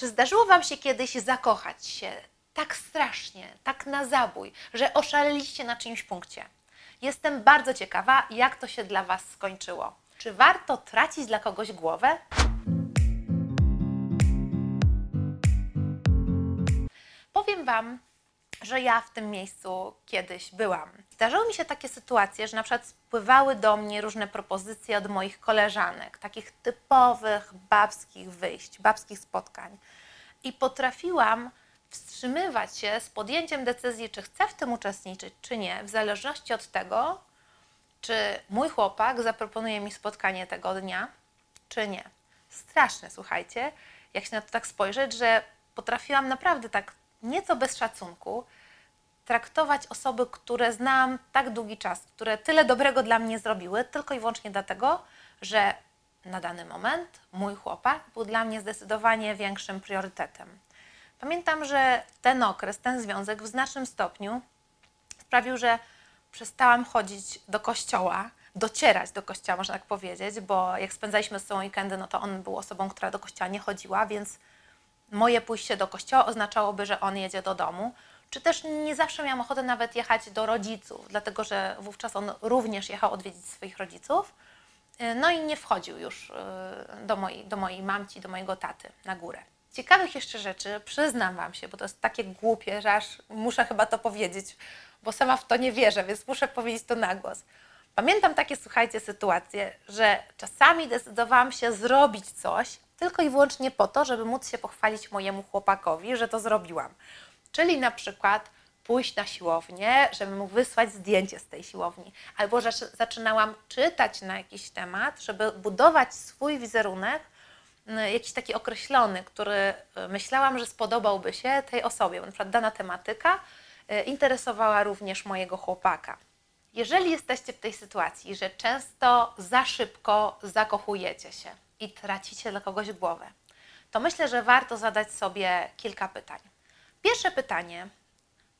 Czy zdarzyło Wam się kiedyś zakochać się tak strasznie, tak na zabój, że oszaleliście na czyimś punkcie? Jestem bardzo ciekawa, jak to się dla Was skończyło. Czy warto tracić dla kogoś głowę? Powiem Wam, że ja w tym miejscu kiedyś byłam. Zdarzyły mi się takie sytuacje, że na przykład spływały do mnie różne propozycje od moich koleżanek, takich typowych babskich wyjść, babskich spotkań. I potrafiłam wstrzymywać się z podjęciem decyzji, czy chcę w tym uczestniczyć, czy nie, w zależności od tego, czy mój chłopak zaproponuje mi spotkanie tego dnia, czy nie. Straszne, słuchajcie, jak się na to tak spojrzeć, że potrafiłam naprawdę tak nieco bez szacunku traktować osoby, które znam tak długi czas, które tyle dobrego dla mnie zrobiły, tylko i wyłącznie dlatego, że na dany moment mój chłopak był dla mnie zdecydowanie większym priorytetem. Pamiętam, że ten okres, ten związek w znacznym stopniu sprawił, że przestałam chodzić do kościoła, docierać do kościoła, można tak powiedzieć, bo jak spędzaliśmy z sobą weekendy, no to on był osobą, która do kościoła nie chodziła, więc moje pójście do kościoła oznaczałoby, że on jedzie do domu. Czy też nie zawsze miałam ochotę nawet jechać do rodziców, dlatego że wówczas on również jechał odwiedzić swoich rodziców. No i nie wchodził już y, do mojej, do mojej mamci, do mojego taty na górę. Ciekawych jeszcze rzeczy, przyznam Wam się, bo to jest takie głupie, że aż muszę chyba to powiedzieć, bo sama w to nie wierzę, więc muszę powiedzieć to na głos. Pamiętam takie, słuchajcie, sytuacje, że czasami decydowałam się zrobić coś tylko i wyłącznie po to, żeby móc się pochwalić mojemu chłopakowi, że to zrobiłam. Czyli na przykład pójść na siłownię, żeby mu wysłać zdjęcie z tej siłowni, albo że zaczynałam czytać na jakiś temat, żeby budować swój wizerunek, jakiś taki określony, który y, myślałam, że spodobałby się tej osobie. Na przykład dana tematyka y, interesowała również mojego chłopaka. Jeżeli jesteście w tej sytuacji, że często za szybko zakochujecie się i tracicie dla kogoś głowę, to myślę, że warto zadać sobie kilka pytań. Pierwsze pytanie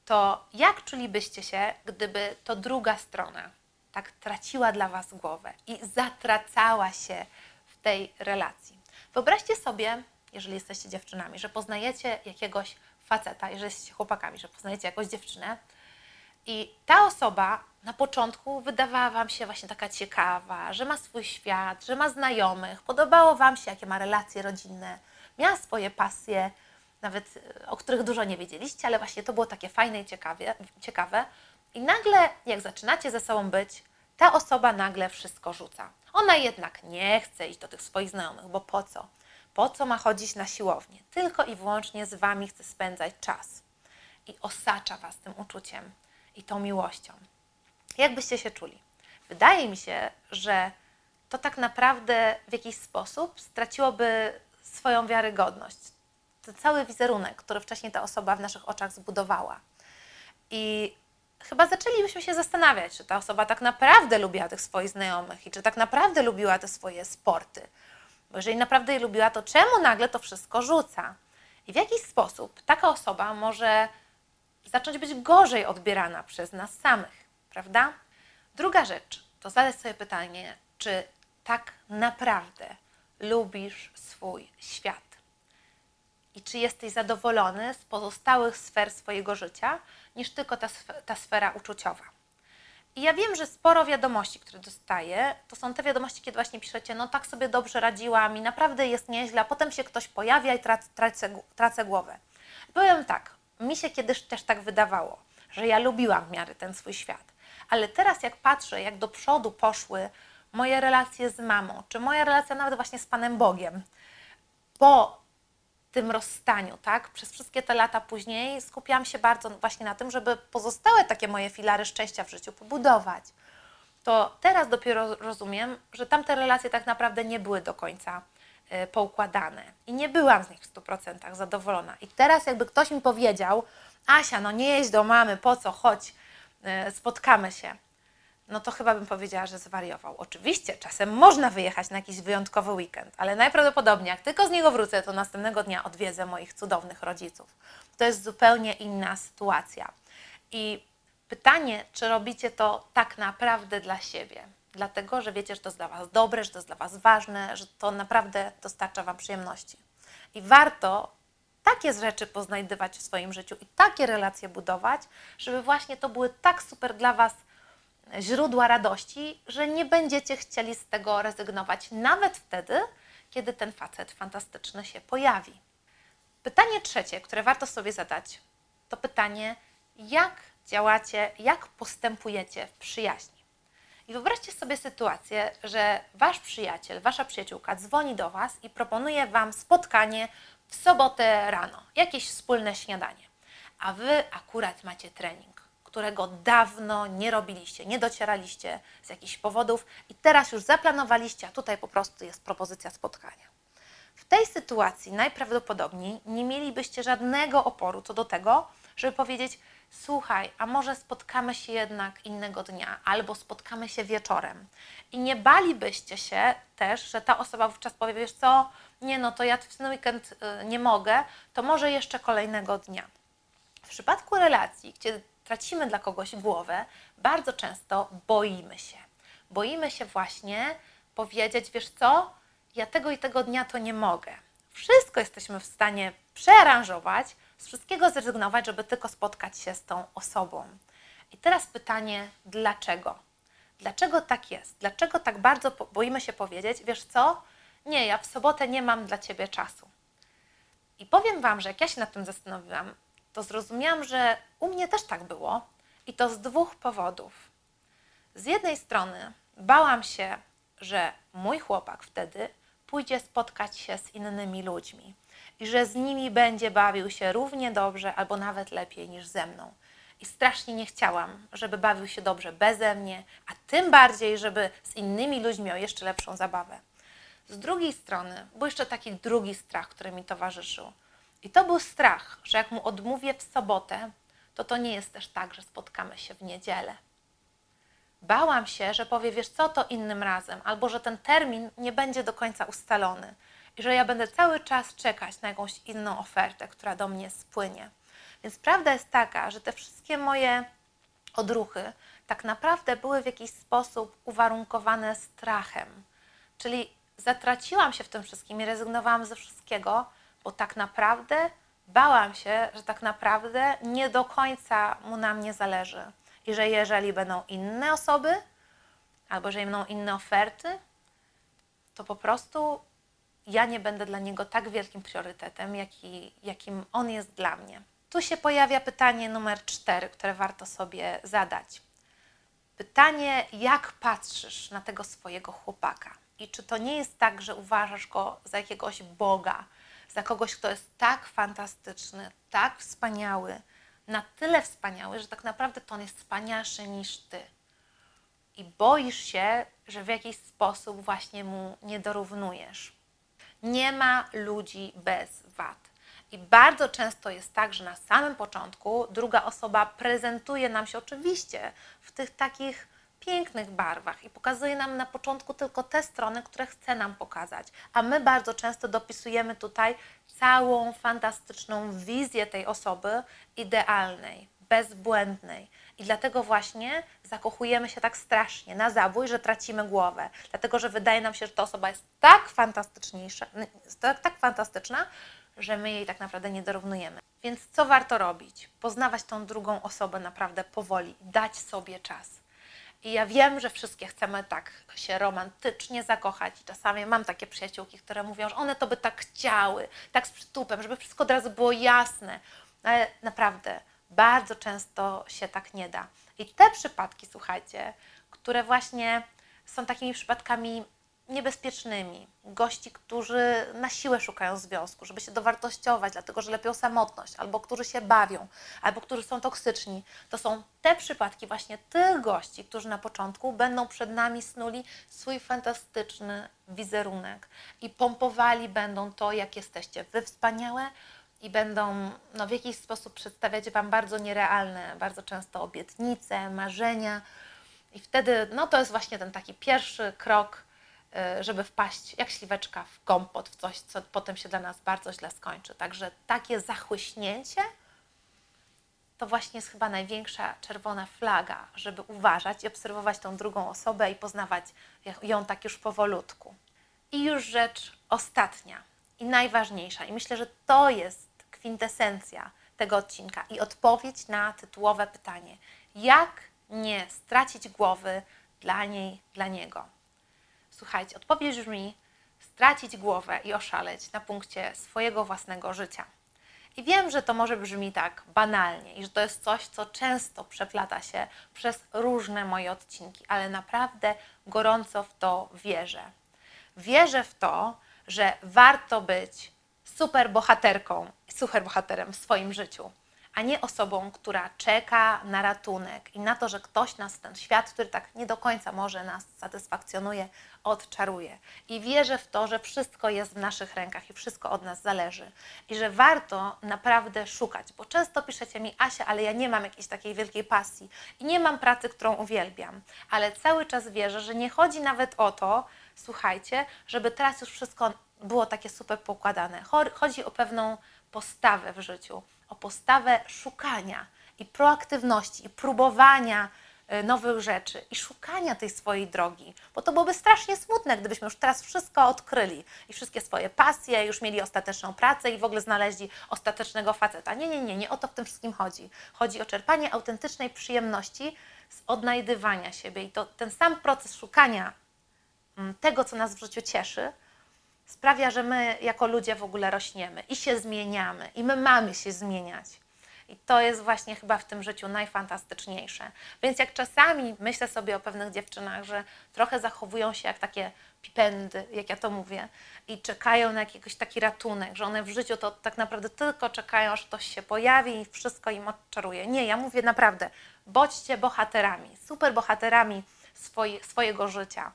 to, jak czulibyście się, gdyby to druga strona tak traciła dla Was głowę i zatracała się w tej relacji? Wyobraźcie sobie, jeżeli jesteście dziewczynami, że poznajecie jakiegoś faceta, jeżeli jesteście chłopakami, że poznajecie jakąś dziewczynę i ta osoba na początku wydawała Wam się właśnie taka ciekawa, że ma swój świat, że ma znajomych, podobało Wam się, jakie ma relacje rodzinne, miała swoje pasje, nawet e, o których dużo nie wiedzieliście, ale właśnie to było takie fajne i ciekawe. ciekawe. I nagle, jak zaczynacie ze sobą być, ta osoba nagle wszystko rzuca. Ona jednak nie chce iść do tych swoich znajomych, bo po co? Po co ma chodzić na siłownię? Tylko i wyłącznie z Wami chce spędzać czas. I osacza Was tym uczuciem i tą miłością. Jak byście się czuli? Wydaje mi się, że to tak naprawdę w jakiś sposób straciłoby swoją wiarygodność. To cały wizerunek, który wcześniej ta osoba w naszych oczach zbudowała. I chyba zaczęlibyśmy się zastanawiać, czy ta osoba tak naprawdę lubiła tych swoich znajomych i czy tak naprawdę lubiła te swoje sporty. Bo jeżeli naprawdę je lubiła, to czemu nagle to wszystko rzuca? I w jakiś sposób taka osoba może zacząć być gorzej odbierana przez nas samych, prawda? Druga rzecz to zadać sobie pytanie, czy tak naprawdę lubisz swój świat? I czy jesteś zadowolony z pozostałych sfer swojego życia, niż tylko ta, ta sfera uczuciowa? I ja wiem, że sporo wiadomości, które dostaję, to są te wiadomości, kiedy właśnie piszecie, no tak sobie dobrze radziłam i naprawdę jest nieźle, a potem się ktoś pojawia i tracę, tracę głowę. Powiem tak, mi się kiedyś też tak wydawało, że ja lubiłam w miarę ten swój świat. Ale teraz jak patrzę, jak do przodu poszły moje relacje z mamą, czy moja relacja nawet właśnie z Panem Bogiem, po tym rozstaniu, tak? Przez wszystkie te lata później skupiałam się bardzo właśnie na tym, żeby pozostałe takie moje filary szczęścia w życiu pobudować. To teraz dopiero rozumiem, że tamte relacje tak naprawdę nie były do końca poukładane i nie byłam z nich w 100% zadowolona. I teraz jakby ktoś mi powiedział, Asia, no nie jeźdź do mamy, po co, chodź, y, spotkamy się no to chyba bym powiedziała, że zwariował. Oczywiście, czasem można wyjechać na jakiś wyjątkowy weekend, ale najprawdopodobniej, jak tylko z niego wrócę, to następnego dnia odwiedzę moich cudownych rodziców. To jest zupełnie inna sytuacja. I pytanie, czy robicie to tak naprawdę dla siebie, dlatego że wiecie, że to jest dla Was dobre, że to jest dla Was ważne, że to naprawdę dostarcza Wam przyjemności. I warto takie rzeczy poznajdywać w swoim życiu i takie relacje budować, żeby właśnie to były tak super dla Was źródła radości, że nie będziecie chcieli z tego rezygnować, nawet wtedy, kiedy ten facet fantastyczny się pojawi. Pytanie trzecie, które warto sobie zadać, to pytanie, jak działacie, jak postępujecie w przyjaźni. I wyobraźcie sobie sytuację, że wasz przyjaciel, wasza przyjaciółka dzwoni do was i proponuje wam spotkanie w sobotę rano, jakieś wspólne śniadanie, a wy akurat macie trening, którego dawno nie robiliście, nie docieraliście z jakichś powodów i teraz już zaplanowaliście, a tutaj po prostu jest propozycja spotkania. W tej sytuacji najprawdopodobniej nie mielibyście żadnego oporu co do tego, żeby powiedzieć: Słuchaj, a może spotkamy się jednak innego dnia, albo spotkamy się wieczorem. I nie balibyście się też, że ta osoba wówczas powie: Wiesz co, nie, no to ja w ten weekend y, nie mogę, to może jeszcze kolejnego dnia. W przypadku relacji, gdzie tracimy dla kogoś głowę, bardzo często boimy się. Boimy się właśnie powiedzieć: Wiesz co, ja tego i tego dnia to nie mogę. Wszystko jesteśmy w stanie przearanżować, z wszystkiego zrezygnować, żeby tylko spotkać się z tą osobą. I teraz pytanie, dlaczego? Dlaczego tak jest? Dlaczego tak bardzo boimy się powiedzieć, wiesz co? Nie, ja w sobotę nie mam dla ciebie czasu. I powiem Wam, że jak ja się nad tym zastanowiłam, to zrozumiałam, że u mnie też tak było i to z dwóch powodów. Z jednej strony bałam się, że mój chłopak wtedy pójdzie spotkać się z innymi ludźmi i że z nimi będzie bawił się równie dobrze albo nawet lepiej niż ze mną. I strasznie nie chciałam, żeby bawił się dobrze beze mnie, a tym bardziej, żeby z innymi ludźmi miał jeszcze lepszą zabawę. Z drugiej strony był jeszcze taki drugi strach, który mi towarzyszył. I to był strach, że jak mu odmówię w sobotę, to to nie jest też tak, że spotkamy się w niedzielę. Bałam się, że powie, wiesz co, to innym razem, albo że ten termin nie będzie do końca ustalony i że ja będę cały czas czekać na jakąś inną ofertę, która do mnie spłynie. Więc prawda jest taka, że te wszystkie moje odruchy tak naprawdę były w jakiś sposób uwarunkowane strachem. Czyli zatraciłam się w tym wszystkim i rezygnowałam ze wszystkiego, bo tak naprawdę bałam się, że tak naprawdę nie do końca mu na mnie zależy. I że jeżeli będą inne osoby, albo jeżeli będą inne oferty, to po prostu ja nie będę dla niego tak wielkim priorytetem, jaki, jakim on jest dla mnie. Tu się pojawia pytanie numer cztery, które warto sobie zadać. Pytanie, jak patrzysz na tego swojego chłopaka? I czy to nie jest tak, że uważasz go za jakiegoś Boga, za kogoś, kto jest tak fantastyczny, tak wspaniały, na tyle wspaniały, że tak naprawdę to on jest wspanialszy niż ty. I boisz się, że w jakiś sposób właśnie mu nie dorównujesz. Nie ma ludzi bez wad. I bardzo często jest tak, że na samym początku druga osoba prezentuje nam się oczywiście w tych takich pięknych barwach i pokazuje nam na początku tylko te strony, które chce nam pokazać. A my bardzo często dopisujemy tutaj całą fantastyczną wizję tej osoby idealnej, bezbłędnej. I dlatego właśnie zakochujemy się tak strasznie na zabój, że tracimy głowę. Dlatego, że wydaje nam się, że ta osoba jest tak fantastyczniejsza, tak, tak fantastyczna, że my jej tak naprawdę nie dorównujemy. Więc co warto robić? Poznawać tą drugą osobę naprawdę powoli, dać sobie czas. I ja wiem, że wszystkie chcemy tak się romantycznie zakochać. I czasami mam takie przyjaciółki, które mówią, że one to by tak chciały, tak z przytupem, żeby wszystko od razu było jasne. Ale naprawdę bardzo często się tak nie da. I te przypadki, słuchajcie, które właśnie są takimi przypadkami niebezpiecznymi, gości, którzy na siłę szukają związku, żeby się dowartościować, dlatego że lepią samotność, albo którzy się bawią, albo którzy są toksyczni. To są te przypadki właśnie tych gości, którzy na początku będą przed nami snuli swój fantastyczny wizerunek i pompowali będą to, jak jesteście wy wspaniałe, i będą no, w jakiś sposób przedstawiać Wam bardzo nierealne, bardzo często obietnice, marzenia. I wtedy no, to jest właśnie ten taki pierwszy krok Y, żeby wpaść jak śliweczka w kompot, w coś, co potem się dla nas bardzo źle skończy. Także takie zachłyśnięcie to właśnie jest chyba największa czerwona flaga, żeby uważać i obserwować tą drugą osobę i poznawać ją tak już powolutku. I już rzecz ostatnia i najważniejsza, i myślę, że to jest kwintesencja tego odcinka i odpowiedź na tytułowe pytanie: jak nie stracić głowy dla niej, dla niego? Słuchajcie, odpowiedź brzmi: stracić głowę i oszaleć na punkcie swojego własnego życia. I wiem, że to może brzmi tak banalnie i że to jest coś, co często przeplata się przez różne moje odcinki, ale naprawdę gorąco w to wierzę. Wierzę w to, że warto być super bohaterką, super bohaterem w swoim życiu, a nie osobą, która czeka na ratunek i na to, że ktoś nas, ten świat, który tak nie do końca może nas satysfakcjonuje, odczaruje. I wierzę w to, że wszystko jest w naszych rękach i wszystko od nas zależy. I że warto naprawdę szukać, bo często piszecie mi, Asia, ale ja nie mam jakiejś takiej wielkiej pasji i nie mam pracy, którą uwielbiam. Ale cały czas wierzę, że nie chodzi nawet o to, słuchajcie, żeby teraz już wszystko było takie super pokładane. Chodzi o pewną postawę w życiu, o postawę szukania i proaktywności, i próbowania y, nowych rzeczy i szukania tej swojej drogi, bo to byłoby strasznie smutne, gdybyśmy już teraz wszystko odkryli i wszystkie swoje pasje, już mieli ostateczną pracę i w ogóle znaleźli ostatecznego faceta. Nie, nie, nie, nie o to w tym wszystkim chodzi. Chodzi o czerpanie autentycznej przyjemności z odnajdywania siebie i to ten sam proces szukania mm, tego, co nas w życiu cieszy, sprawia, że my jako ludzie w ogóle rośniemy i się zmieniamy, i my mamy się zmieniać. I to jest właśnie chyba w tym życiu najfantastyczniejsze. Więc jak czasami myślę sobie o pewnych dziewczynach, że trochę zachowują się jak takie pipendy, jak ja to mówię, i czekają na jakiś taki ratunek, że one w życiu to tak naprawdę tylko czekają, aż ktoś się pojawi i wszystko im odczaruje. Nie, ja mówię naprawdę, bądźcie bohaterami, super bohaterami swoje, swojego życia.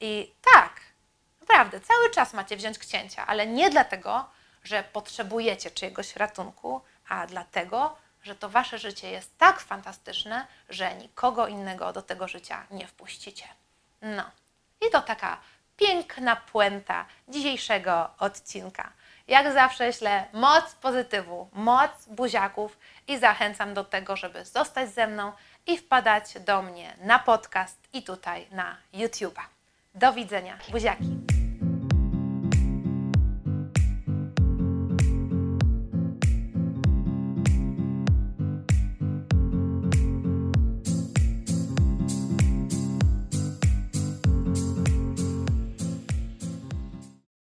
I tak, Naprawdę, cały czas macie wziąć księcia, ale nie dlatego, że potrzebujecie czyjegoś ratunku, a dlatego, że to wasze życie jest tak fantastyczne, że nikogo innego do tego życia nie wpuścicie. No, i to taka piękna puenta dzisiejszego odcinka. Jak zawsze ślę moc pozytywu, moc buziaków i zachęcam do tego, żeby zostać ze mną i wpadać do mnie na podcast i tutaj na YouTube'a. Do widzenia. Buziaki.